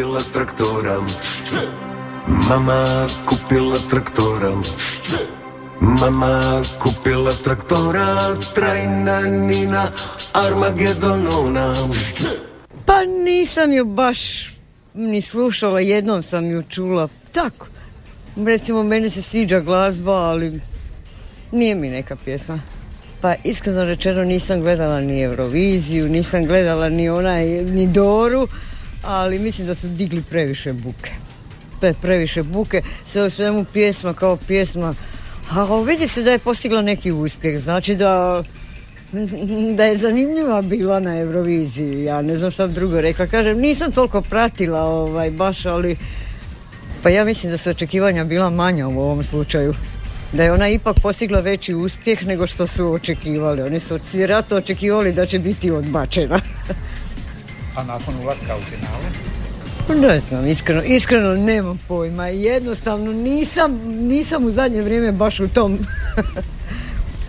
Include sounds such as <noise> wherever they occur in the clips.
kupila traktora Mama kupila traktora Mama kupila traktora Trajna Nina Armagedonona Pa nisam ju baš ni slušala, jednom sam ju čula. Tako, recimo meni se sviđa glazba, ali nije mi neka pjesma. Pa iskreno rečeno nisam gledala ni Euroviziju, nisam gledala ni onaj, ni Doru, ali mislim da su digli previše buke. To je previše buke, sve u svemu pjesma kao pjesma. A vidi se da je postigla neki uspjeh, znači da da je zanimljiva bila na Euroviziji, ja ne znam šta bi drugo rekla. Kažem, nisam toliko pratila ovaj, baš, ali pa ja mislim da su očekivanja bila manja u ovom slučaju. Da je ona ipak postigla veći uspjeh nego što su očekivali. Oni su vjerojatno očekivali da će biti odbačena. A nakon ulaska u finale? Ne znam, iskreno, iskreno nemam pojma. Jednostavno nisam, nisam u zadnje vrijeme baš u tom. <laughs>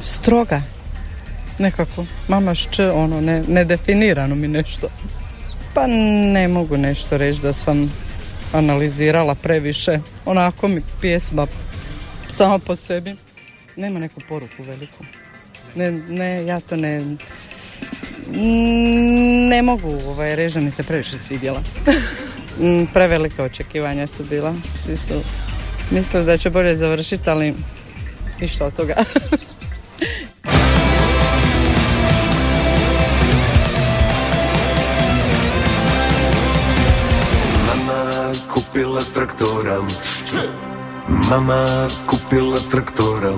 stroga nekako mama šće ono ne, nedefinirano mi nešto pa ne mogu nešto reći da sam analizirala previše onako mi pjesma sama po sebi nema neku poruku veliku ne, ne ja to ne ne mogu ovaj, reći da mi se previše svidjela. <laughs> Mm, prevelika očekivanja su bila. Svi su mislili da će bolje završiti ali ništa od toga. Mama kupila traktora Mama kupila traktora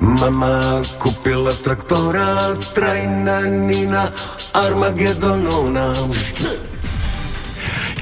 Mama kupila traktora Trajna Nina Armagedonona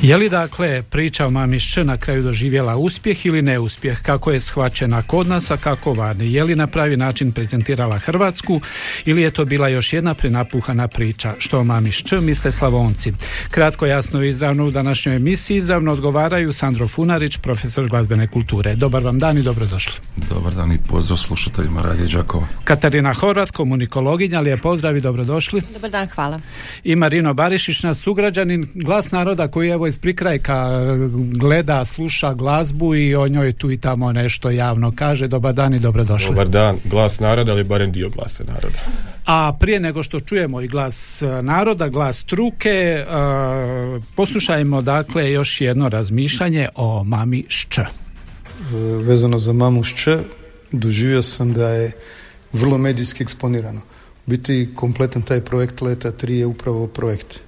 Je li dakle priča o mami Šč na kraju doživjela uspjeh ili neuspjeh? Kako je shvaćena kod nas, a kako vani? Je li na pravi način prezentirala Hrvatsku ili je to bila još jedna prenapuhana priča? Što o mami Šč misle Slavonci? Kratko, jasno i izravno u današnjoj emisiji izravno odgovaraju Sandro Funarić, profesor glazbene kulture. Dobar vam dan i dobrodošli. Dobar dan i pozdrav slušateljima Radije Đakova. Katarina Horvat, komunikologinja, lijep pozdrav i dobrodošli. Dobar dan, hvala. I Marino Barišić, naš sugrađanin, glas naroda koji evo iz prikrajka gleda, sluša glazbu i o njoj tu i tamo nešto javno kaže. Dobar dan i dobrodošli. Dobar dan, glas naroda, ali barem dio glasa naroda. A prije nego što čujemo i glas e, naroda, glas struke, e, poslušajmo dakle još jedno razmišljanje o mami Šč. vezano za mamu Šče, doživio sam da je vrlo medijski eksponirano. U biti kompletan taj projekt Leta 3 je upravo projekt.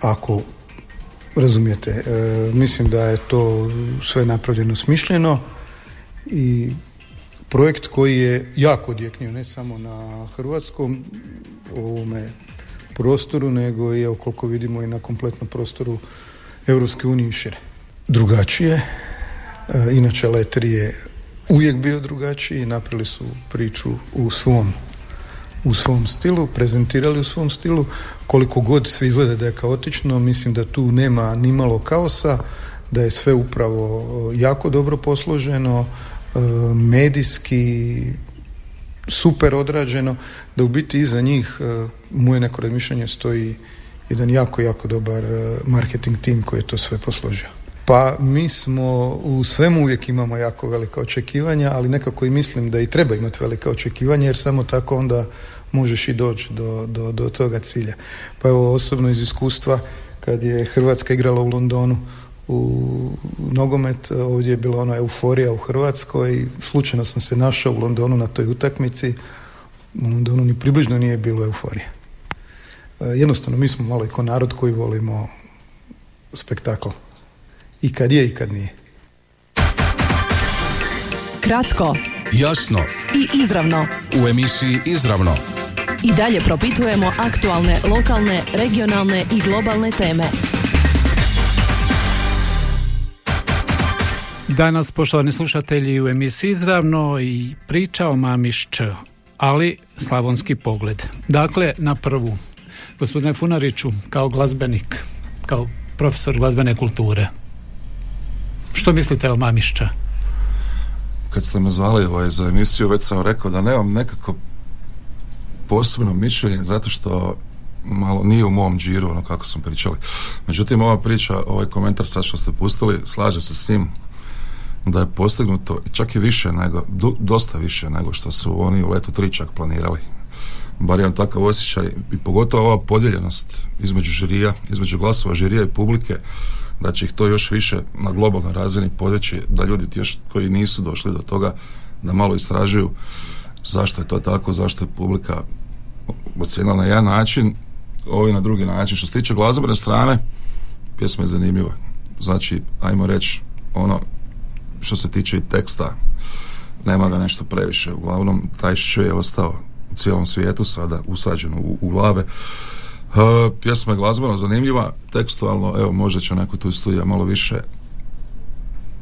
Ako razumijete, e, mislim da je to sve napravljeno smišljeno i projekt koji je jako odjeknio ne samo na hrvatskom ovome prostoru, nego i koliko vidimo i na kompletnom prostoru Europske unije i šire. Drugačije, e, inače Letri je uvijek bio drugačiji, napravili su priču u svom u svom stilu, prezentirali u svom stilu. Koliko god sve izgleda da je kaotično, mislim da tu nema nimalo kaosa, da je sve upravo e, jako dobro posloženo, e, medijski super odrađeno, da u biti iza njih, e, moje neko razmišljanje, stoji jedan jako, jako dobar marketing tim koji je to sve posložio. Pa mi smo u svemu uvijek imamo jako velika očekivanja, ali nekako i mislim da i treba imati velika očekivanja jer samo tako onda možeš i doći do, do, do toga cilja. Pa evo osobno iz iskustva kad je Hrvatska igrala u Londonu u nogomet, ovdje je bila ona euforija u Hrvatskoj slučajno sam se našao u Londonu na toj utakmici. U Londonu ni približno nije bilo euforije. E, Jednostavno mi smo malo i narod koji volimo spektakl. I kad je i kad nije. Kratko Jasno i izravno. u emisiji Izravno. I dalje propitujemo aktualne, lokalne, regionalne i globalne teme. Danas, poštovani slušatelji, u emisiji izravno i priča o mami Šč, ali slavonski pogled. Dakle, na prvu, gospodine Funariću, kao glazbenik, kao profesor glazbene kulture, što mislite o mami Šč? Kad ste me zvali ovaj, za emisiju, već sam rekao da nemam nekako posebno mišljenje, zato što malo nije u mom džiru ono kako smo pričali. Međutim, ova priča, ovaj komentar sad što ste pustili, slaže se s njim da je postignuto čak i više nego, do- dosta više nego što su oni u letu tri čak planirali. Bar imam takav osjećaj i pogotovo ova podijeljenost između žirija, između glasova žirija i publike, da će ih to još više na globalnoj razini podići, da ljudi još koji nisu došli do toga, da malo istražuju zašto je to tako, zašto je publika ocijenila na jedan način, ovi na drugi način. Što se tiče glazbene strane, pjesma je zanimljiva. Znači, ajmo reći, ono, što se tiče i teksta, nema ga nešto previše. Uglavnom, taj šće je ostao u cijelom svijetu sada usađen u, u glave. Uh, pjesma je glazbeno zanimljiva, tekstualno, evo, možda će neko tu studija malo više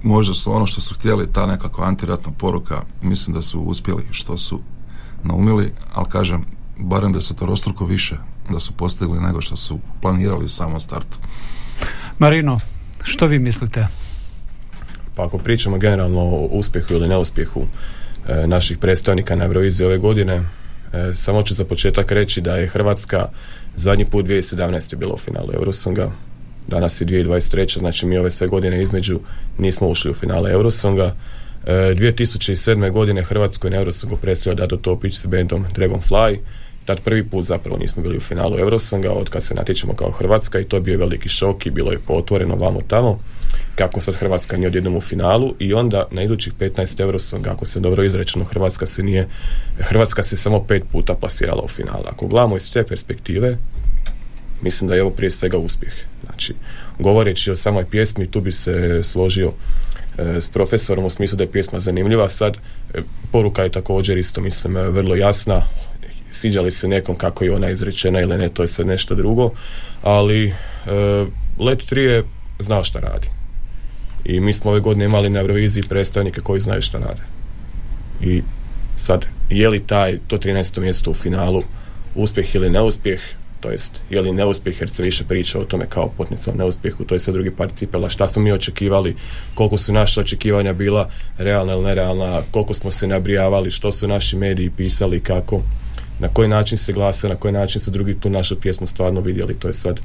možda su ono što su htjeli, ta nekakva antiratna poruka, mislim da su uspjeli što su naumili, ali kažem, barem da se to rostruko više da su postigli nego što su planirali u samom startu. Marino, što vi mislite? Pa ako pričamo generalno o uspjehu ili neuspjehu e, naših predstavnika na Euroviziji ove godine, e, samo ću za početak reći da je Hrvatska zadnji put 2017. bila u finalu Eurosonga, danas je 2023. znači mi ove sve godine između nismo ušli u finale Eurosonga. E, 2007. godine Hrvatsko je na Eurosongu predstavio Dato Topić s bandom Dragonfly. Tad prvi put zapravo nismo bili u finalu Eurosonga od kad se natječemo kao Hrvatska i to je bio veliki šok i bilo je pootvoreno vamo tamo kako sad Hrvatska nije odjednom u finalu i onda na idućih 15 Eurosonga, ako se dobro izrečeno, Hrvatska se nije, Hrvatska se samo pet puta plasirala u finale. Ako gledamo iz te perspektive, mislim da je ovo prije svega uspjeh. Znači, govoreći o samoj pjesmi, tu bi se složio e, s profesorom u smislu da je pjesma zanimljiva. Sad, e, poruka je također isto, mislim, e, vrlo jasna. Sviđa li se nekom kako je ona izrečena ili ne, to je sad nešto drugo. Ali e, Let 3 je znao šta radi. I mi smo ove godine imali na Euroviziji predstavnike koji znaju šta rade. I sad, je li taj, to 13. mjesto u finalu uspjeh ili neuspjeh, to jest, je li neuspjeh jer se više priča o tome kao potencijalnom neuspjehu, to je sad drugi par cipela, šta smo mi očekivali, koliko su naša očekivanja bila realna ili nerealna, koliko smo se nabrijavali, što su naši mediji pisali, kako, na koji način se glasa, na koji način su drugi tu našu pjesmu stvarno vidjeli, to je sad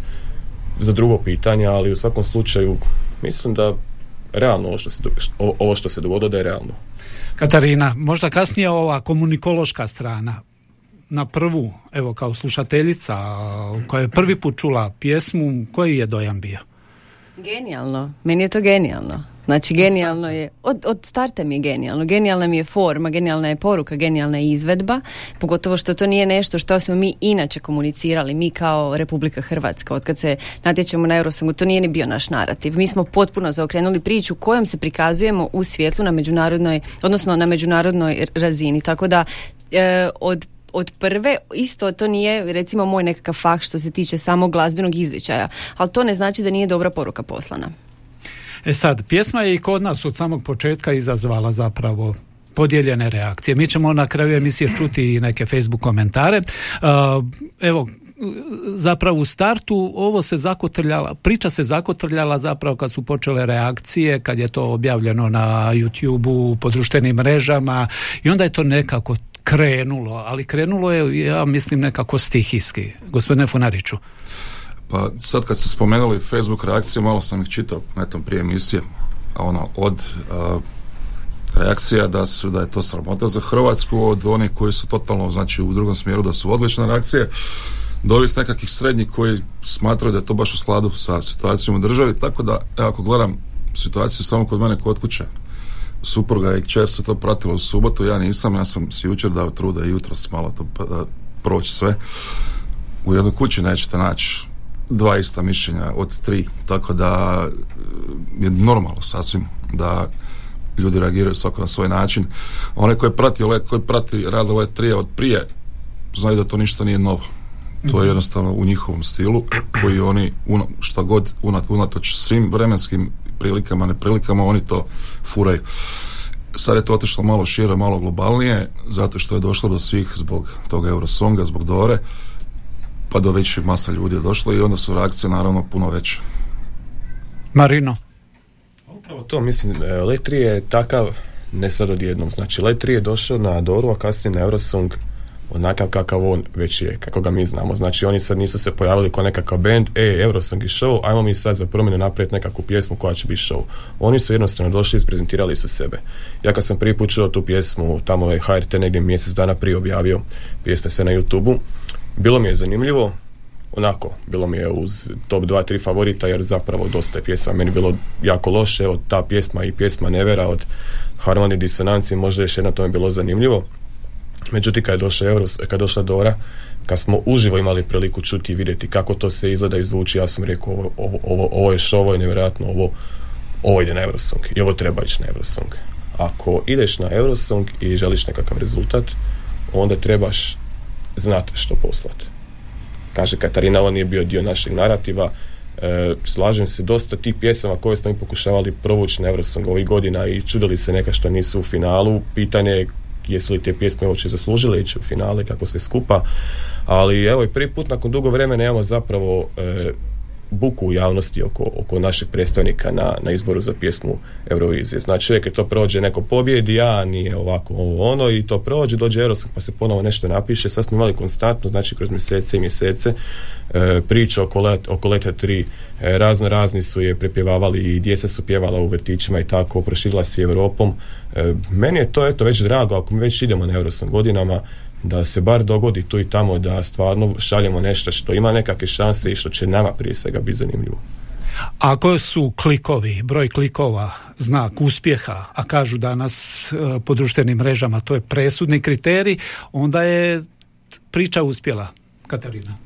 za drugo pitanje, ali u svakom slučaju mislim da realno ovo što se, ovo što se dogodilo da je realno. Katarina, možda kasnije ova komunikološka strana na prvu, evo kao slušateljica koja je prvi put čula pjesmu, koji je dojam bio? Genijalno, meni je to genijalno. Znači genijalno je, od, od starta mi je genijalno, genijalna mi je forma, genijalna je poruka, genijalna je izvedba, pogotovo što to nije nešto što smo mi inače komunicirali, mi kao Republika Hrvatska, od kad se natječemo na Eurosongu, to nije ni bio naš narativ. Mi smo potpuno zaokrenuli priču kojom se prikazujemo u svijetlu na međunarodnoj, odnosno na međunarodnoj razini, tako da e, od od prve, isto to nije recimo moj nekakav fah što se tiče samog glazbenog izričaja, ali to ne znači da nije dobra poruka poslana. E sad, pjesma je i kod nas od samog početka izazvala zapravo podijeljene reakcije. Mi ćemo na kraju emisije čuti i neke Facebook komentare. Uh, evo, zapravo u startu ovo se zakotrljala, priča se zakotrljala zapravo kad su počele reakcije, kad je to objavljeno na YouTube-u, po društvenim mrežama i onda je to nekako krenulo, ali krenulo je, ja mislim, nekako stihijski. Gospodine Funariću. Pa sad kad ste spomenuli Facebook reakcije, malo sam ih čitao netom prije emisije, ono, od a, reakcija da su da je to sramota za Hrvatsku, od onih koji su totalno, znači u drugom smjeru da su odlične reakcije, do ovih nekakvih srednjih koji smatraju da je to baš u skladu sa situacijom u državi, tako da, evo, ako gledam situaciju samo kod mene kod kuće, supruga i kćer su to pratila u subotu, ja nisam, ja sam si jučer dao truda i jutros malo to da proći sve. U jednoj kući nećete naći dva ista mišljenja od tri, tako da e, je normalno sasvim da ljudi reagiraju svako na svoj način. Onaj koji prati let, koji prati rad let trije od prije, znaju da to ništa nije novo. To je jednostavno u njihovom stilu koji oni šta god unat, unatoč svim vremenskim prilikama, neprilikama oni to furaju. Sad je to otišlo malo šire, malo globalnije, zato što je došlo do svih zbog tog Eurosonga, zbog Dore, pa do veće masa ljudi je došlo i onda su reakcije naravno puno veće. Marino. Upravo to, mislim, e, Let 3 je takav, ne sad odjednom, znači Let 3 je došao na Doru, a kasnije na Eurosong onakav kakav on već je, kako ga mi znamo. Znači oni sad nisu se pojavili kao nekakav band, e, Eurosong je show, ajmo mi sad za promjenu napraviti nekakvu pjesmu koja će biti show. Oni su jednostavno došli i isprezentirali su sebe. Ja kad sam prvi put čuo tu pjesmu, tamo je HRT negdje mjesec dana prije objavio pjesme sve na youtube bilo mi je zanimljivo, onako, bilo mi je uz top 2-3 favorita jer zapravo dosta je pjesama. Meni bilo jako loše, evo ta pjesma i pjesma Nevera od Harmony Disonanci možda još jedna to mi bilo zanimljivo. Međutim kad je došla Euros, kad je došla Dora kad smo uživo imali priliku čuti i vidjeti kako to se izgleda i zvuči ja sam rekao ovo, ovo, ovo, ovo je show, ovo je nevjerojatno ovo, ovo ide na Eurosong i ovo treba ići na Eurosong. Ako ideš na Eurosong i želiš nekakav rezultat onda trebaš znati što poslati kaže Katarina, ovo nije bio dio našeg narativa. E, slažem se, dosta tih pjesama koje smo mi pokušavali provući na Eurosong ovih godina i čudili se neka što nisu u finalu. Pitanje je jesu li te pjesme uopće zaslužile ići u finale, kako se skupa. Ali evo i prvi put nakon dugo vremena imamo zapravo e, buku u javnosti oko, oko našeg predstavnika na, na izboru za pjesmu Eurovizije. Znači uvijek je to prođe, neko pobjedi, a nije ovako ovo ono i to prođe, dođe Eurosong pa se ponovo nešto napiše. Sad smo imali konstantno, znači kroz mjesece i mjesece e, priča oko, let, oko leta 3 e, razno razni su je prepjevavali i djeca su pjevala u vrtićima i tako, proširila se Europom. E, meni je to eto već drago, ako mi već idemo na Eurosong godinama, da se bar dogodi tu i tamo da stvarno šaljemo nešto što ima nekakve šanse i što će nama prije svega biti zanimljivo. Ako su klikovi, broj klikova, znak uspjeha, a kažu danas e, po društvenim mrežama to je presudni kriterij, onda je priča uspjela. Katarina.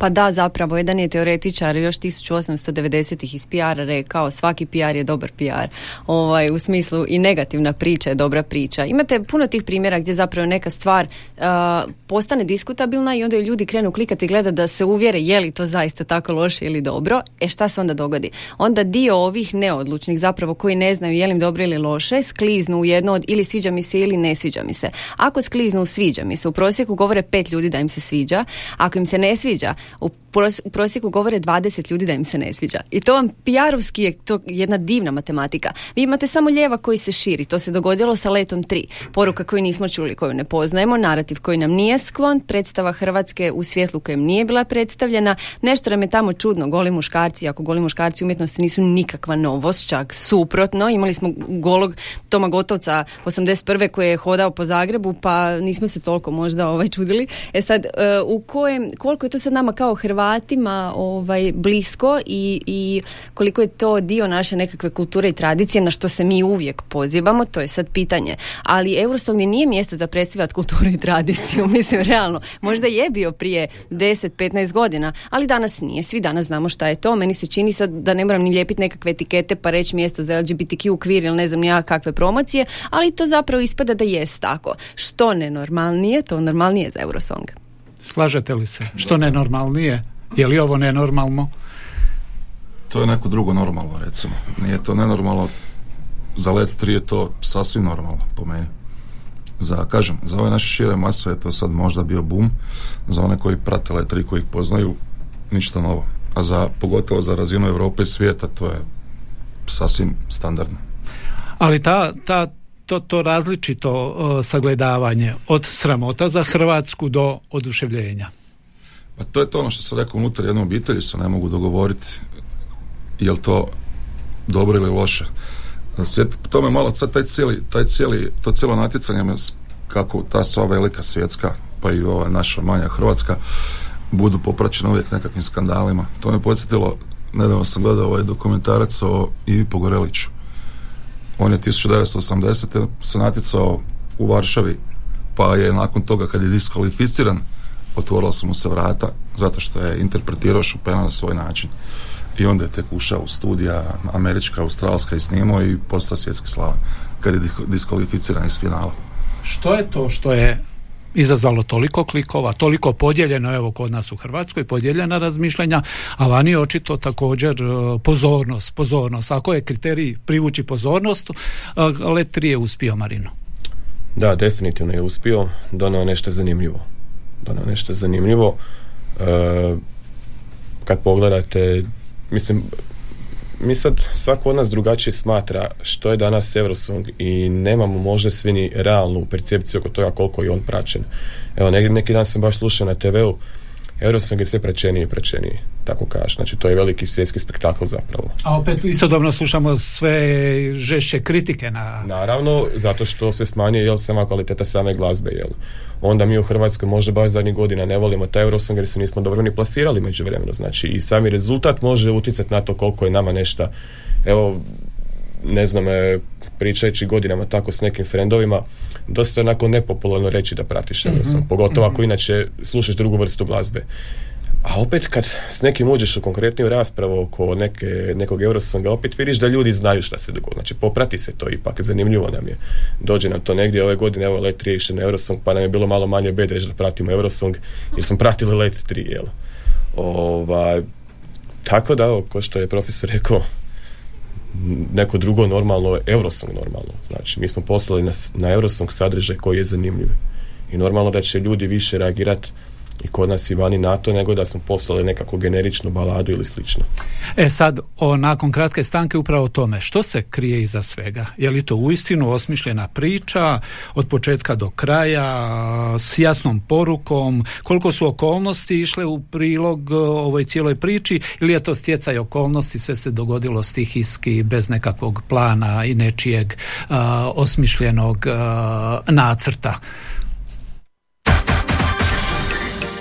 Pa da, zapravo, jedan je teoretičar još 1890-ih iz PR rekao svaki PR je dobar PR. Ovaj, u smislu i negativna priča je dobra priča. Imate puno tih primjera gdje zapravo neka stvar uh, postane diskutabilna i onda ju ljudi krenu klikati i gledati da se uvjere je li to zaista tako loše ili dobro. E šta se onda dogodi? Onda dio ovih neodlučnih zapravo koji ne znaju je li im dobro ili loše skliznu u jedno od ili sviđa mi se ili ne sviđa mi se. Ako skliznu sviđa mi se, u prosjeku govore pet ljudi da im se sviđa. Ako im se ne sviđa, u pros- u prosjeku govore 20 ljudi da im se ne sviđa. I to vam PR-ovski je to jedna divna matematika. Vi imate samo lijeva koji se širi. To se dogodilo sa letom 3. Poruka koju nismo čuli, koju ne poznajemo, narativ koji nam nije sklon, predstava Hrvatske u svjetlu kojem nije bila predstavljena. Nešto nam je tamo čudno, goli muškarci, ako goli muškarci umjetnosti nisu nikakva novost, čak suprotno. Imali smo golog Toma Gotovca 81. koji je hodao po Zagrebu, pa nismo se toliko možda ovaj čudili. E sad, e, u kojem, koliko je to sad nama kao Hrvatima ovaj, blisko i, i koliko je to dio naše nekakve kulture i tradicije na što se mi uvijek pozivamo, to je sad pitanje. Ali Eurosong ni nije mjesto za predstavljati kulturu i tradiciju, <laughs> mislim realno. Možda je bio prije 10-15 godina, ali danas nije. Svi danas znamo šta je to. Meni se čini sad da ne moram ni lijepiti nekakve etikete pa reći mjesto za LGBTQ kvir ili ne znam ja kakve promocije, ali to zapravo ispada da jest tako. Što nenormalnije, to normalnije za Eurosong. Slažete li se? Što nenormalnije? Je li ovo nenormalno? To je neko drugo normalno, recimo. Nije to nenormalno, za let 3 je to sasvim normalno, po meni. Za, kažem, za ove naše šire mase je to sad možda bio boom, za one koji prate let 3, koji ih poznaju, ništa novo. A za, pogotovo za razinu Europe i svijeta, to je sasvim standardno. Ali ta, ta to, to različito sagledavanje od sramota za Hrvatsku do oduševljenja. Pa to je to ono što sam rekao, unutar jedne obitelji se ne mogu dogovoriti je li to dobro ili loše. Sjet, to me malo sad taj cijeli, taj cijeli, to cijelo natjecanje me kako ta sva velika svjetska pa i ova naša manja Hrvatska budu popraćene uvijek nekakvim skandalima. To me podsjetilo, nedavno sam gledao ovaj dokumentarac o Ivi Pogoreliću. On je 1980. se natjecao u Varšavi, pa je nakon toga kad je diskvalificiran, otvorila su mu se vrata zato što je interpretirao Chopina na svoj način. I onda je tek ušao u studija američka, australska i snimao i postao svjetski slavan. kad je diskvalificiran iz finala. Što je to što je izazvalo toliko klikova, toliko podijeljeno, evo kod nas u Hrvatskoj, podijeljena razmišljanja, a vani očito također e, pozornost, pozornost. Ako je kriterij privući pozornost, e, Let 3 je uspio Marino. Da, definitivno je uspio, donao nešto zanimljivo. Donao nešto zanimljivo. E, kad pogledate, mislim, mi sad svako od nas drugačije smatra što je danas Eurosong i nemamo možda svi ni realnu percepciju oko toga koliko je on praćen. Evo, neki dan sam baš slušao na TV-u Eurosong je sve praćeniji i praćeniji, tako kaže. Znači, to je veliki svjetski spektakl zapravo. A opet istodobno slušamo sve žešće kritike na... Naravno, zato što se smanjuje jel, sama kvaliteta same glazbe, jel onda mi u Hrvatskoj možda baš zadnjih godina ne volimo taj Eurosong jer se nismo dobro ni plasirali međuvremeno. Znači i sami rezultat može utjecati na to koliko je nama nešto evo ne znam, e, pričajući godinama tako s nekim frendovima, dosta onako nepopularno reći da pratiš Eurosong, mm pogotovo ako mhm. inače slušaš drugu vrstu glazbe. A opet kad s nekim uđeš u konkretniju raspravu oko neke, nekog Eurosonga, opet vidiš da ljudi znaju šta se dogodilo. Znači poprati se to ipak, zanimljivo nam je. Dođe nam to negdje ove godine, evo Let 3 išli na Eurosong, pa nam je bilo malo manje bed reći da pratimo Eurosong, jer smo pratili Let 3, jel? Ovaj, tako da, ko što je profesor rekao, neko drugo normalno, Eurosong normalno. Znači, mi smo poslali na, na Eurosong sadržaj koji je zanimljiv. I normalno da će ljudi više reagirati i kod nas i vani NATO nego da smo poslali nekakvu generičnu baladu ili slično. E sad, o, nakon kratke stanke upravo o tome, što se krije iza svega? Je li to uistinu osmišljena priča od početka do kraja s jasnom porukom, koliko su okolnosti išle u prilog ovoj cijeloj priči ili je to stjecaj okolnosti, sve se dogodilo stihijski bez nekakvog plana i nečijeg osmišljenog nacrta?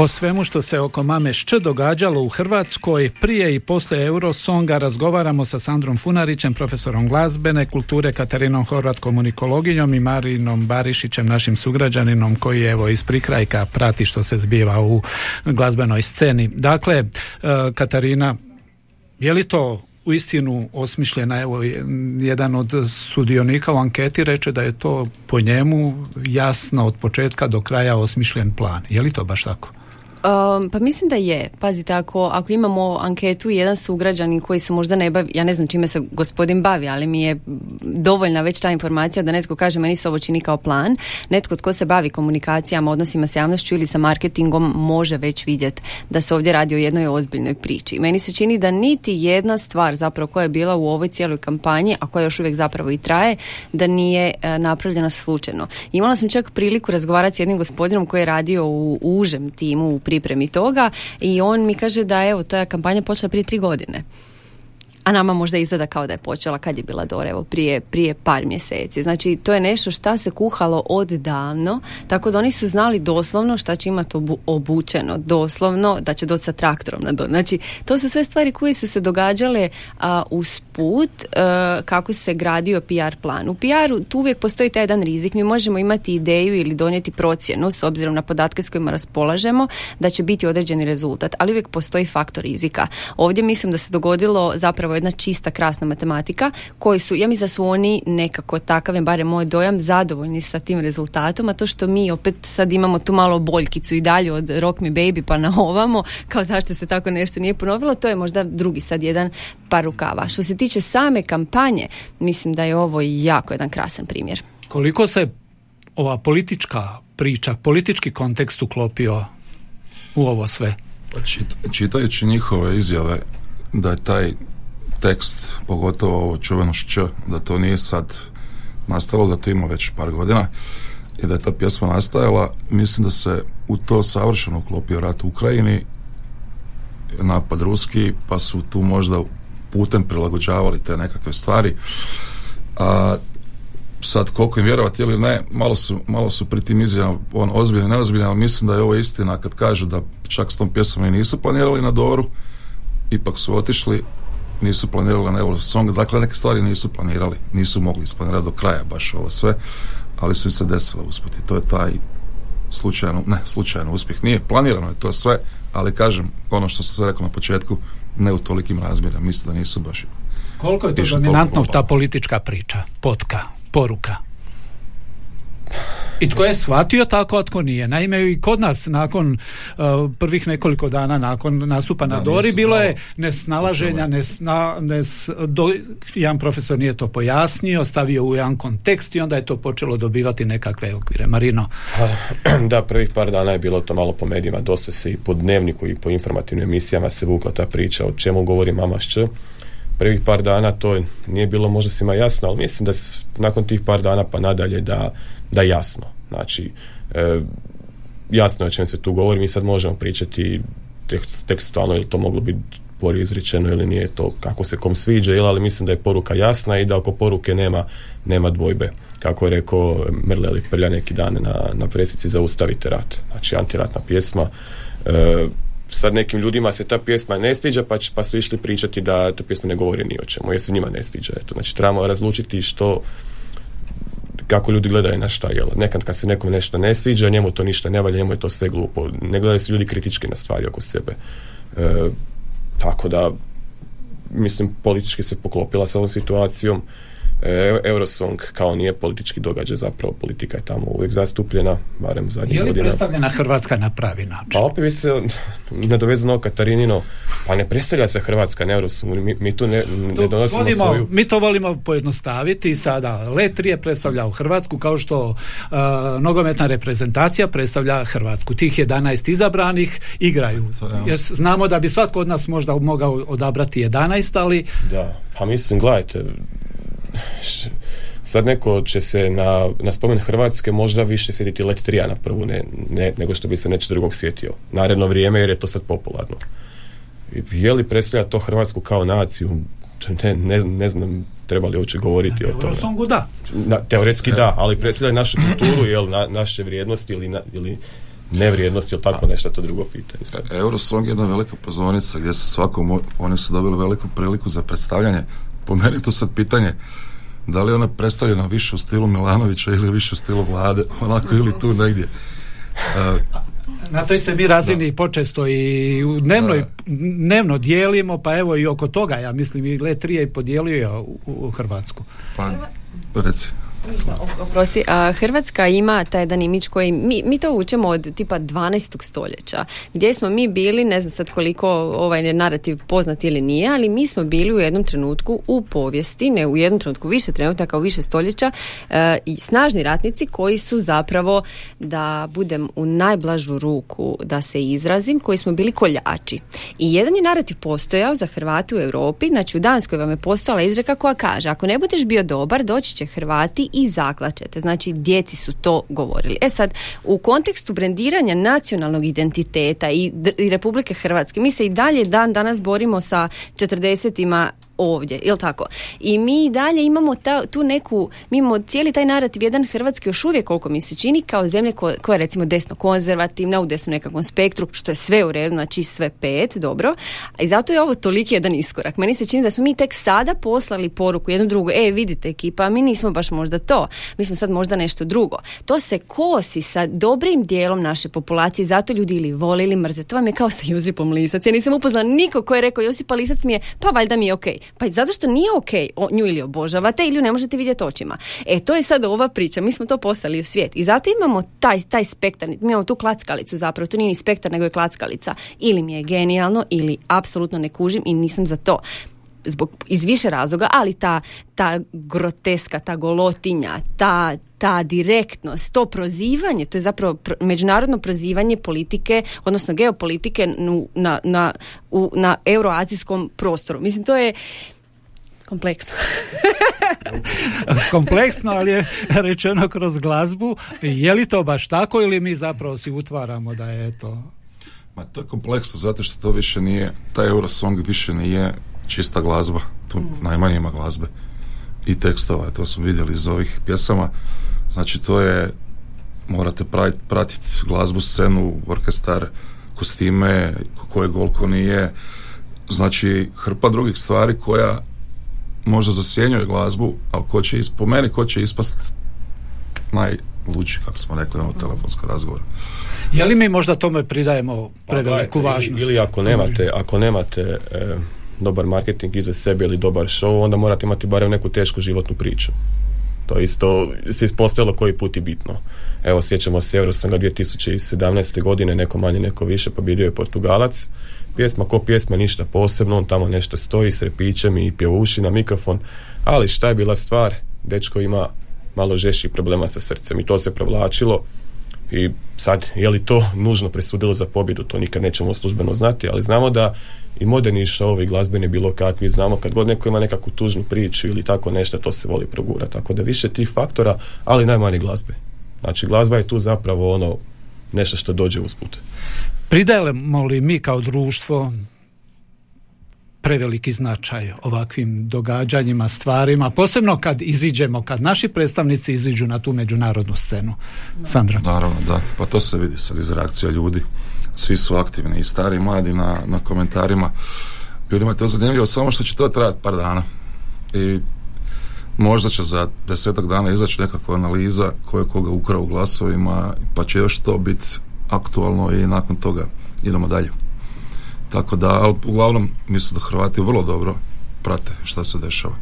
O svemu što se oko Mame Šč događalo u Hrvatskoj prije i poslije Eurosonga razgovaramo sa Sandrom Funarićem, profesorom glazbene kulture, Katarinom Horvat komunikologinjom i Marinom Barišićem, našim sugrađaninom koji evo iz prikrajka prati što se zbiva u glazbenoj sceni. Dakle, e, Katarina, je li to u istinu osmišljena, evo jedan od sudionika u anketi reče da je to po njemu jasno od početka do kraja osmišljen plan. Je li to baš tako? Um, pa mislim da je. Pazite, ako, ako imamo anketu jedan sugrađanin koji se možda ne bavi, ja ne znam čime se gospodin bavi, ali mi je dovoljna već ta informacija da netko kaže meni se ovo čini kao plan. Netko tko se bavi komunikacijama, odnosima s javnošću ili sa marketingom može već vidjeti da se ovdje radi o jednoj ozbiljnoj priči. Meni se čini da niti jedna stvar zapravo koja je bila u ovoj cijeloj kampanji, a koja još uvijek zapravo i traje, da nije e, napravljena slučajno. Imala sam čak priliku razgovarati s jednim gospodinom koji je radio u užem timu u pripremi toga i on mi kaže da evo ta kampanja počela prije tri godine a nama možda izgleda kao da je počela kad je bila Dora, evo prije, prije par mjeseci. Znači to je nešto šta se kuhalo odavno, tako da oni su znali doslovno šta će imati obučeno, doslovno da će doći sa traktorom na do. Znači to su sve stvari koje su se događale a, uz put e, kako se gradio PR plan. U PR-u tu uvijek postoji taj jedan rizik. Mi možemo imati ideju ili donijeti procjenu s obzirom na podatke s kojima raspolažemo da će biti određeni rezultat, ali uvijek postoji faktor rizika. Ovdje mislim da se dogodilo zapravo jedna čista krasna matematika koji su, ja mislim da su oni nekako takav je barem moj dojam zadovoljni sa tim rezultatom, a to što mi opet sad imamo tu malo boljkicu i dalje od Rock Me Baby pa na ovamo, kao zašto se tako nešto nije ponovilo, to je možda drugi sad jedan par rukava. Što se tiče same kampanje, mislim da je ovo jako jedan krasan primjer. Koliko se ova politička priča, politički kontekst uklopio u ovo sve? čitajući njihove izjave da je taj tekst, pogotovo ovo čuveno šć, da to nije sad nastalo, da to ima već par godina i da je ta pjesma nastajala, mislim da se u to savršeno uklopio rat u Ukrajini, napad ruski, pa su tu možda putem prilagođavali te nekakve stvari. A sad koliko im vjerovati ili ne, malo su, malo su pri tim izjavama on ozbiljni, neozbiljni, ali mislim da je ovo istina kad kažu da čak s tom pjesmom i nisu planirali na Doru, ipak su otišli, nisu planirali na Eurosong, dakle neke stvari nisu planirali, nisu mogli isplanirati do kraja baš ovo sve, ali su im se desile uspjeti. To je taj slučajno, ne, slučajno uspjeh. Nije planirano je to sve, ali kažem, ono što sam se rekao na početku, ne u tolikim razmjerima. Mislim da nisu baš Koliko je to dominantno ta politička priča, potka, poruka? I tko je shvatio tako, a tko nije. Naime, i kod nas nakon uh, prvih nekoliko dana nakon nastupa na Da, Dori nije se bilo je nesnalaženja, nesna, nes, do, jedan profesor nije to pojasnio, stavio u jedan kontekst i onda je to počelo dobivati nekakve okvire. Marino, <clears throat> Da, prvih par dana je bilo to malo po medijima, dosta se i po dnevniku i po informativnim emisijama se vukla ta priča o čemu govori mama. Prvih par dana to nije bilo možda svima jasno, ali mislim da nakon tih par dana pa nadalje da, da je jasno. Znači, e, jasno je o čem se tu govori, mi sad možemo pričati tek- tekstualno ili to moglo biti bolje izrečeno ili nije to kako se kom sviđa, jel, ali mislim da je poruka jasna i da oko poruke nema, nema dvojbe. Kako je rekao Mrleli Prlja neki dan na, na presici Zaustavite rat. Znači antiratna pjesma. E, sad nekim ljudima se ta pjesma ne sviđa pa, pa su išli pričati da ta pjesma ne govori ni o čemu jer se njima ne sviđa. Eto, znači trebamo razlučiti što kako ljudi gledaju na šta, jel? Nekad kad se nekom nešto ne sviđa, njemu to ništa ne valja, njemu je to sve glupo. Ne gledaju se ljudi kritički na stvari oko sebe. E, tako da, mislim, politički se poklopila sa ovom situacijom. E, Eurosong kao nije politički događaj, zapravo politika je tamo uvijek zastupljena, barem zadnjih je li godina. predstavljena Hrvatska na pravi način? Pa opet bi se nadovezano Katarinino, pa ne predstavlja se Hrvatska na Eurosongu, mi, mi tu ne, ne Tu donosimo svodimo- svoju... Mi to volimo pojednostaviti sada. Letrije predstavlja u Hrvatsku kao što uh, nogometna reprezentacija predstavlja Hrvatsku. Tih 11 izabranih igraju. Jer s- znamo da bi svatko od nas možda mogao odabrati 11, ali Da, pa mislim, gledajte, sad neko će se na, na spomen Hrvatske možda više sjetiti Let Trija na prvu, ne, ne, nego što bi se nečeg drugog sjetio. Naredno vrijeme jer je to sad popularno. I je li predstavlja to Hrvatsku kao naciju? Ne, ne, ne znam treba li uopće govoriti o tome. Eurosongu da. Na, teoretski da, ali predstavlja našu kulturu, jel, na, naše vrijednosti ili, na, ili nevrijednosti ili tako nešto, to drugo pitanje. sad. Eurosong je jedna velika pozornica gdje se svako, mo- oni su dobili veliku priliku za predstavljanje. Po meni je tu sad pitanje da li je ona predstavljena više u stilu Milanovića ili više u stilu vlade, onako ili tu negdje. E, Na toj se mi razini počesto i u dnevnoj, dnevno dijelimo, pa evo i oko toga, ja mislim i i podijelio je u, u Hrvatsku. pa, reci. Oprosti, a Hrvatska ima taj jedan imić koji, mi, mi to učemo od tipa 12. stoljeća, gdje smo mi bili, ne znam sad koliko ovaj narativ poznat ili nije, ali mi smo bili u jednom trenutku u povijesti, ne u jednom trenutku više trenutaka, u više stoljeća, e, i snažni ratnici koji su zapravo, da budem u najblažu ruku da se izrazim, koji smo bili koljači. I jedan je narativ postojao za Hrvate u Europi, znači u Danskoj vam je postojala izreka koja kaže, ako ne budeš bio dobar, doći će Hrvati i zaklaćete. Znači, djeci su to govorili. E sad, u kontekstu brendiranja nacionalnog identiteta i, i Republike Hrvatske, mi se i dalje dan danas borimo sa 40-ima ovdje, jel tako? I mi dalje imamo ta, tu neku, mi imamo cijeli taj narativ, jedan Hrvatski još uvijek koliko mi se čini kao zemlje ko- koja je recimo desno konzervativna, u desnom nekakvom spektru, što je sve u redu, znači sve pet, dobro. I zato je ovo toliki jedan iskorak. Meni se čini da smo mi tek sada poslali poruku jednu drugu, e vidite ekipa, mi nismo baš možda to, mi smo sad možda nešto drugo. To se kosi sa dobrim dijelom naše populacije, zato ljudi ili vole ili mrze. To vam je kao sa Josipom Lisac. Ja nisam upoznala nikog ko je rekao Josipa Lisac mi je, pa valjda mi je okej. Pa zato što nije okej, o, nju ili obožavate ili ju ne možete vidjeti očima. E, to je sad ova priča, mi smo to poslali u svijet. I zato imamo taj, taj spektar, mi imamo tu klackalicu zapravo, to nije ni spektar nego je klackalica. Ili mi je genijalno ili apsolutno ne kužim i nisam za to zbog, iz više razloga, ali ta, ta groteska, ta golotinja, ta, ta direktnost, to prozivanje, to je zapravo pr- međunarodno prozivanje politike, odnosno geopolitike nu- na, na, u, na euroazijskom prostoru. Mislim, to je kompleksno. <laughs> Kompleksno, ali je rečeno kroz glazbu. Je li to baš tako ili mi zapravo si utvaramo da je to... Ma to je kompleksno zato što to više nije, taj Eurosong više nije čista glazba, tu najmanje ima glazbe i tekstova, to smo vidjeli iz ovih pjesama. Znači to je, morate pratiti pratit glazbu, scenu, orkestar, kostime, koje golko nije, znači hrpa drugih stvari koja možda zasjenjuje glazbu, ali ko će is, po meni ko će ispast najluđi, kako smo rekli, ono telefonsko razgovor. Je li mi možda tome pridajemo Pa preveliku gledajte, važnost? Ili, ili ako nemate, ako nemate e, dobar marketing iza sebe ili dobar show, onda morate imati barem neku tešku životnu priču. To isto se ispostavilo koji put i bitno. Evo, sjećamo se Eurosonga 2017. godine, neko manje, neko više, pobjedio je Portugalac. Pjesma ko pjesma, ništa posebno, on tamo nešto stoji s repićem i pjevuši na mikrofon. Ali šta je bila stvar? Dečko ima malo žešćih problema sa srcem i to se provlačilo i sad, je li to nužno presudilo za pobjedu, to nikad nećemo službeno znati, ali znamo da i moderni šovi, glazbeni bilo kakvi, znamo kad god neko ima nekakvu tužnu priču ili tako nešto, to se voli progura. Tako da više tih faktora, ali najmanje glazbe. Znači, glazba je tu zapravo ono nešto što dođe usput. Pridajemo li mi kao društvo preveliki značaj ovakvim događanjima, stvarima, posebno kad iziđemo, kad naši predstavnici iziđu na tu međunarodnu scenu. Sandra. Naravno, da. Pa to se vidi sad iz reakcija ljudi. Svi su aktivni i stari i mladi na, na komentarima. Ljudima je to zanimljivo samo što će to trajati par dana. I možda će za desetak dana izaći nekakva analiza ko je koga ukrao u glasovima, pa će još to biti aktualno i nakon toga idemo dalje. Tako da, ali uglavnom mislim da Hrvati vrlo dobro prate šta se dešava.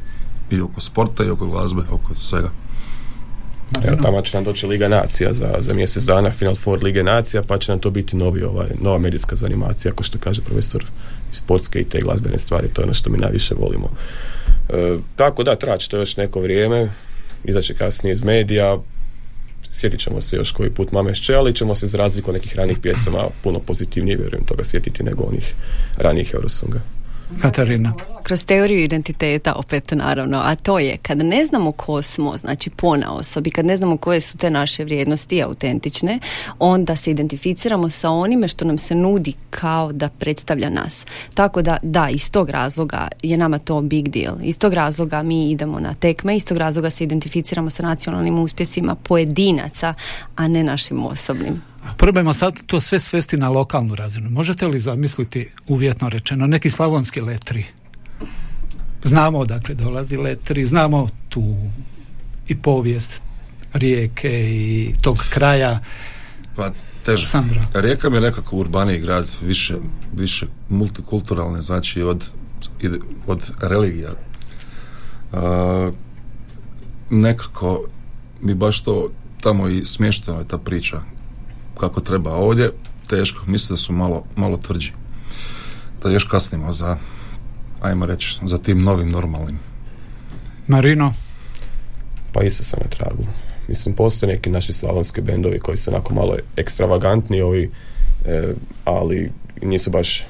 I oko sporta i oko glazbe, oko svega. Evo, tamo će nam doći Liga Nacija za, za mjesec dana, Final Four Lige Nacija, pa će nam to biti novi, ovaj, nova medijska zanimacija, ako što kaže profesor iz sportske i te glazbene stvari, to je ono što mi najviše volimo. E, tako da, traći to još neko vrijeme, izaći kasnije iz medija, sjetit ćemo se još koji put Mame Šće, ali ćemo se za razliku nekih ranih pjesama puno pozitivnije, vjerujem, toga sjetiti nego onih ranijih Eurosonga. Katarina. kroz teoriju identiteta opet naravno, a to je kad ne znamo ko smo, znači pona osobi, kad ne znamo koje su te naše vrijednosti autentične, onda se identificiramo sa onime što nam se nudi kao da predstavlja nas. Tako da, da, iz tog razloga je nama to big deal. Iz tog razloga mi idemo na tekme, iz tog razloga se identificiramo sa nacionalnim uspjesima pojedinaca, a ne našim osobnim. Probajmo sad to sve svesti na lokalnu razinu. Možete li zamisliti, uvjetno rečeno, neki slavonski letri? Znamo odakle dolazi letri, znamo tu i povijest rijeke i tog kraja. Pa teže. Sandra. Rijeka mi je nekako urbaniji grad, više, više multikulturalne, znači od, od religija. A, nekako mi baš to tamo i smješteno je ta priča kako treba ovdje, teško, mislim da su malo, malo tvrđi. Da još kasnimo za, ajmo reći, za tim novim normalnim. Marino, Pa isto sam na tragu. Mislim, postoje neki naši slavonski bendovi koji su onako malo ekstravagantni ovi, e, ali nisu baš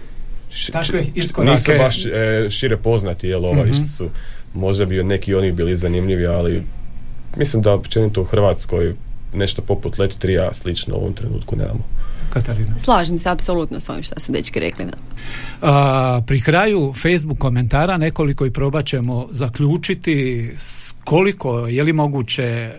ši- Takve ši- iskorake. nisu baš e, šire poznati, jel ovaj, Mhm. što su možda bi neki oni bili zanimljivi, ali mislim da općenito u Hrvatskoj nešto poput Let Trija slično u ovom trenutku nemamo. Katarina. Slažem se apsolutno s ovim što su dečki rekli. Da. A, pri kraju Facebook komentara nekoliko i probat ćemo zaključiti s koliko je li moguće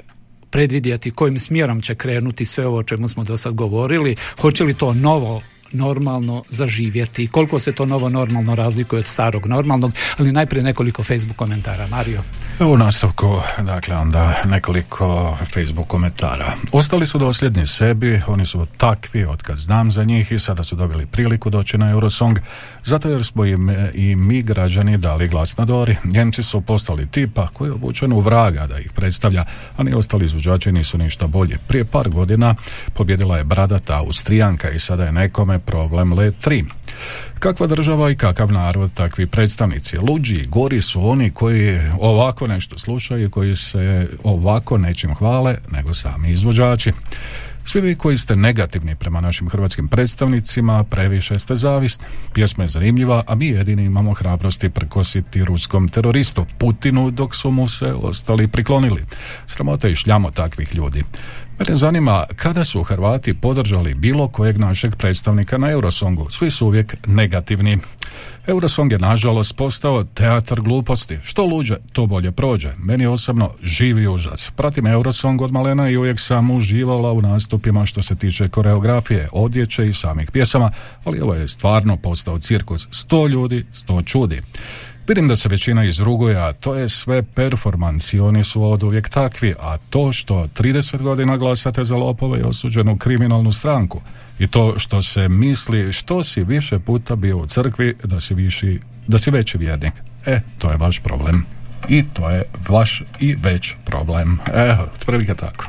predvidjeti kojim smjerom će krenuti sve ovo o čemu smo do sad govorili, hoće li to novo normalno zaživjeti koliko se to novo normalno razlikuje od starog normalnog, ali najprije nekoliko Facebook komentara. Mario. U nastavku, dakle, onda nekoliko Facebook komentara. Ostali su dosljedni sebi, oni su takvi od kad znam za njih i sada su dobili priliku doći na Eurosong, zato jer smo im e, i mi građani dali glas na Dori. Njemci su postali tipa koji je obučen u vraga da ih predstavlja, a ni ostali izvođači nisu ništa bolje. Prije par godina pobjedila je bradata Austrijanka i sada je nekome problem Let 3. Kakva država i kakav narod, takvi predstavnici. Luđi gori su oni koji ovako nešto slušaju i koji se ovako nečim hvale nego sami izvođači. Svi vi koji ste negativni prema našim hrvatskim predstavnicima, previše ste zavisni. Pjesma je zanimljiva, a mi jedini imamo hrabrosti prekositi ruskom teroristu Putinu dok su mu se ostali priklonili. Sramota i šljamo takvih ljudi. Mene zanima kada su Hrvati podržali bilo kojeg našeg predstavnika na Eurosongu. Svi su uvijek negativni. Eurosong je nažalost postao teatar gluposti. Što luđe, to bolje prođe. Meni osobno živi užas. Pratim Eurosong od malena i uvijek sam uživala u nastupima što se tiče koreografije, odjeće i samih pjesama, ali ovo je stvarno postao cirkus. Sto ljudi, sto čudi. Vidim da se većina izruguje, a to je sve performans i oni su od uvijek takvi, a to što 30 godina glasate za lopove i osuđenu kriminalnu stranku i to što se misli što si više puta bio u crkvi da si, viši, da si veći vjernik. E, to je vaš problem. I to je vaš i već problem. Evo, otprilike tako.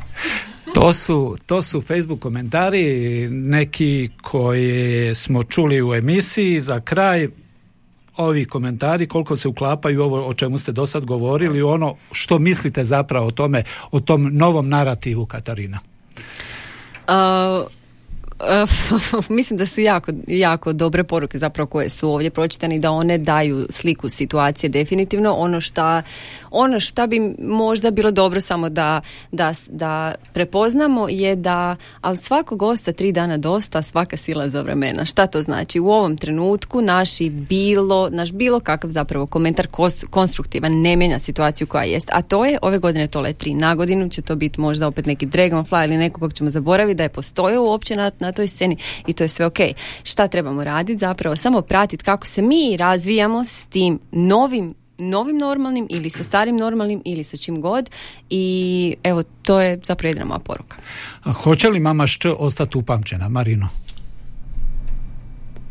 To su, to su Facebook komentari, neki koje smo čuli u emisiji. Za kraj, ovi komentari koliko se uklapaju ovo o čemu ste do sad govorili, ono što mislite zapravo o tome, o tom novom narativu Katarina? <laughs> mislim da su jako, jako dobre poruke zapravo koje su ovdje pročitane da one daju sliku situacije definitivno. Ono šta, ono šta bi možda bilo dobro samo da, da, da prepoznamo je da ali svakog gosta tri dana dosta, svaka sila za vremena. Šta to znači? U ovom trenutku naši bilo, naš bilo kakav zapravo komentar konstruktivan ne mijenja situaciju koja jest. A to je ove godine to tri na godinu će to biti možda opet neki Dragonfly ili nekog kog ćemo zaboraviti da je postojao uopće na, na toj sceni i to je sve ok. Šta trebamo raditi? Zapravo samo pratiti kako se mi razvijamo s tim novim novim normalnim ili sa starim normalnim ili sa čim god i evo to je zapravo jedna moja poruka. A hoće li mama šč ostati upamćena, Marino?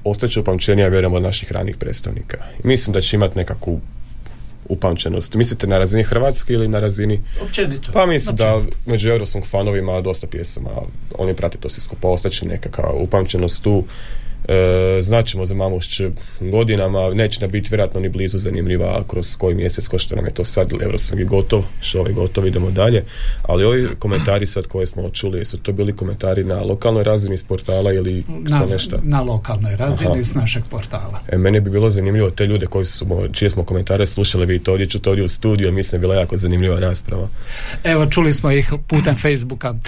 Ostaće upamćenija, vjerujem, od naših ranih predstavnika. Mislim da će imati nekakvu upamćenost. Mislite na razini Hrvatske ili na razini... Općenito. Pa mislim da među Eurosong fanovima dosta pjesama, oni prati to se skupa, ostaće nekakva upamćenost tu e, znaćemo za Mamušć godinama, neće nam biti vjerojatno ni blizu zanimljiva kroz koji mjesec, ko što nam je to sad, Eurosong je gotov, što je gotov, idemo dalje, ali ovi komentari sad koje smo čuli, su to bili komentari na lokalnoj razini s portala ili na, nešto? Na lokalnoj razini s našeg portala. E, meni bi bilo zanimljivo te ljude koji su, čije smo komentare slušali, vidite ovdje ću to ovdje u studiju, mislim bila jako zanimljiva rasprava. Evo, čuli smo ih putem Facebooka. Uh,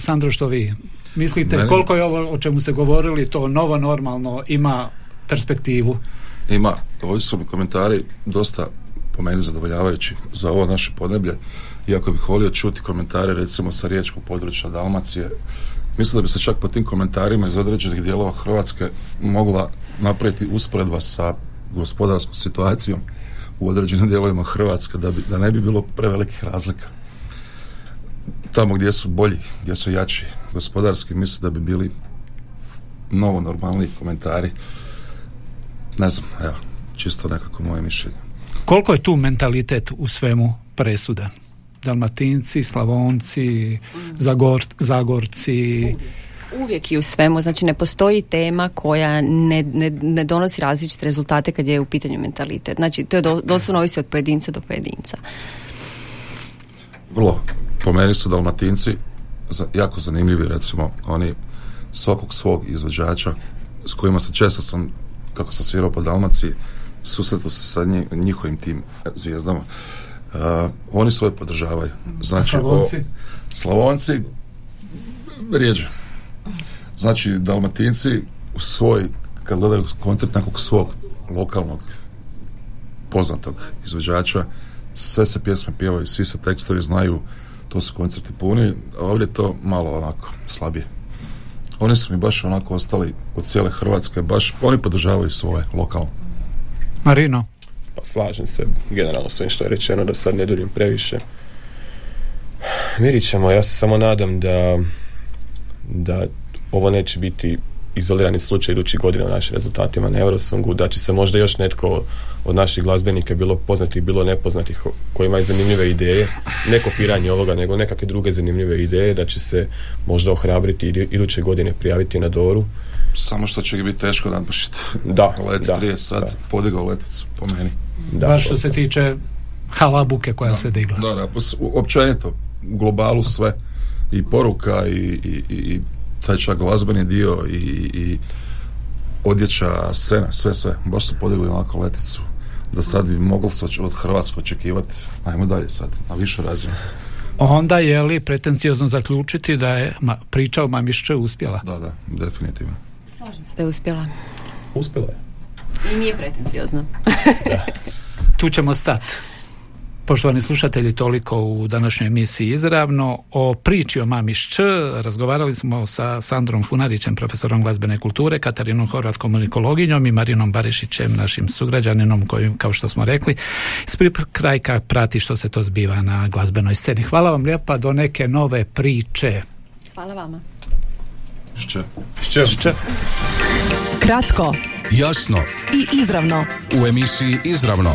Sandro, što vi Mislite koliko je ovo o čemu ste govorili to novo normalno ima perspektivu? Ima. Ovi su mi komentari dosta po meni zadovoljavajući za ovo naše podneblje. Iako bih volio čuti komentare recimo sa riječkog područja Dalmacije, mislim da bi se čak po tim komentarima iz određenih dijelova Hrvatske mogla napraviti usporedba sa gospodarskom situacijom u određenim dijelovima Hrvatske da, bi, da ne bi bilo prevelikih razlika tamo gdje su bolji, gdje su jači gospodarski, mislim da bi bili novo normalni komentari. Ne znam, evo, čisto nekako moje mišljenje. Koliko je tu mentalitet u svemu presudan? Dalmatinci, Slavonci, Zagor, Zagorci... Uvijek i u svemu, znači ne postoji tema koja ne, ne, ne donosi različite rezultate kad je u pitanju mentalitet. Znači to je do, doslovno ovisi od pojedinca do pojedinca. Vrlo po meni su dalmatinci jako zanimljivi recimo oni svakog svog izvođača s kojima se često sam kako sam svirao po Dalmaciji susretao se sa njihovim tim zvijezdama. Uh, oni svoje podržavaju. Znači Slavonci? O, Slavonci? Rijeđe znači Dalmatinci u svoj kad gledaju koncert nekog svog lokalnog poznatog izvođača sve se pjesme pjevaju, svi se tekstovi znaju to su koncerti puni, a ovdje je to malo onako slabije. Oni su mi baš onako ostali od cijele Hrvatske, baš oni podržavaju svoje lokalno. Marino? Pa slažem se generalno svim što je rečeno, da sad ne duljim previše. Mirit ćemo, ja se samo nadam da da ovo neće biti izolirani slučaj idućih godina u našim rezultatima na Eurosongu, da će se možda još netko od naših glazbenika, bilo poznatih, bilo nepoznatih, koji imaju zanimljive ideje, ne kopiranje ovoga, nego nekakve druge zanimljive ideje, da će se možda ohrabriti i iduće godine prijaviti na Doru. Samo što će biti teško nadmašiti. Da, Let da, 30 sad, podigao leticu, po meni. Da, Baš što se tiče halabuke koja se digla. Da, da, općenito, u globalu sve, i poruka i, i, i taj čak glazbeni dio i, i odjeća, scena, sve, sve. Baš su podigli onako leticu da sad bi moglo se od Hrvatske očekivati, ajmo dalje sad, na višu razinu. Onda je li pretencijozno zaključiti da je ma, priča o Mamišće uspjela? Da, da, definitivno. Slažem se da je uspjela. Uspjela je. I nije pretencijozno. <laughs> tu ćemo stati. Poštovani slušatelji, toliko u današnjoj emisiji izravno. O priči o Mami Šč razgovarali smo sa Sandrom Funarićem, profesorom glazbene kulture, Katarinom Horvat komunikologinjom i Marinom Barišićem, našim sugrađaninom kojim, kao što smo rekli, iz krajka prati što se to zbiva na glazbenoj sceni. Hvala vam lijepa do neke nove priče. Hvala vama. Šće. Šće. Kratko Jasno i izravno. u emisiji Izravno.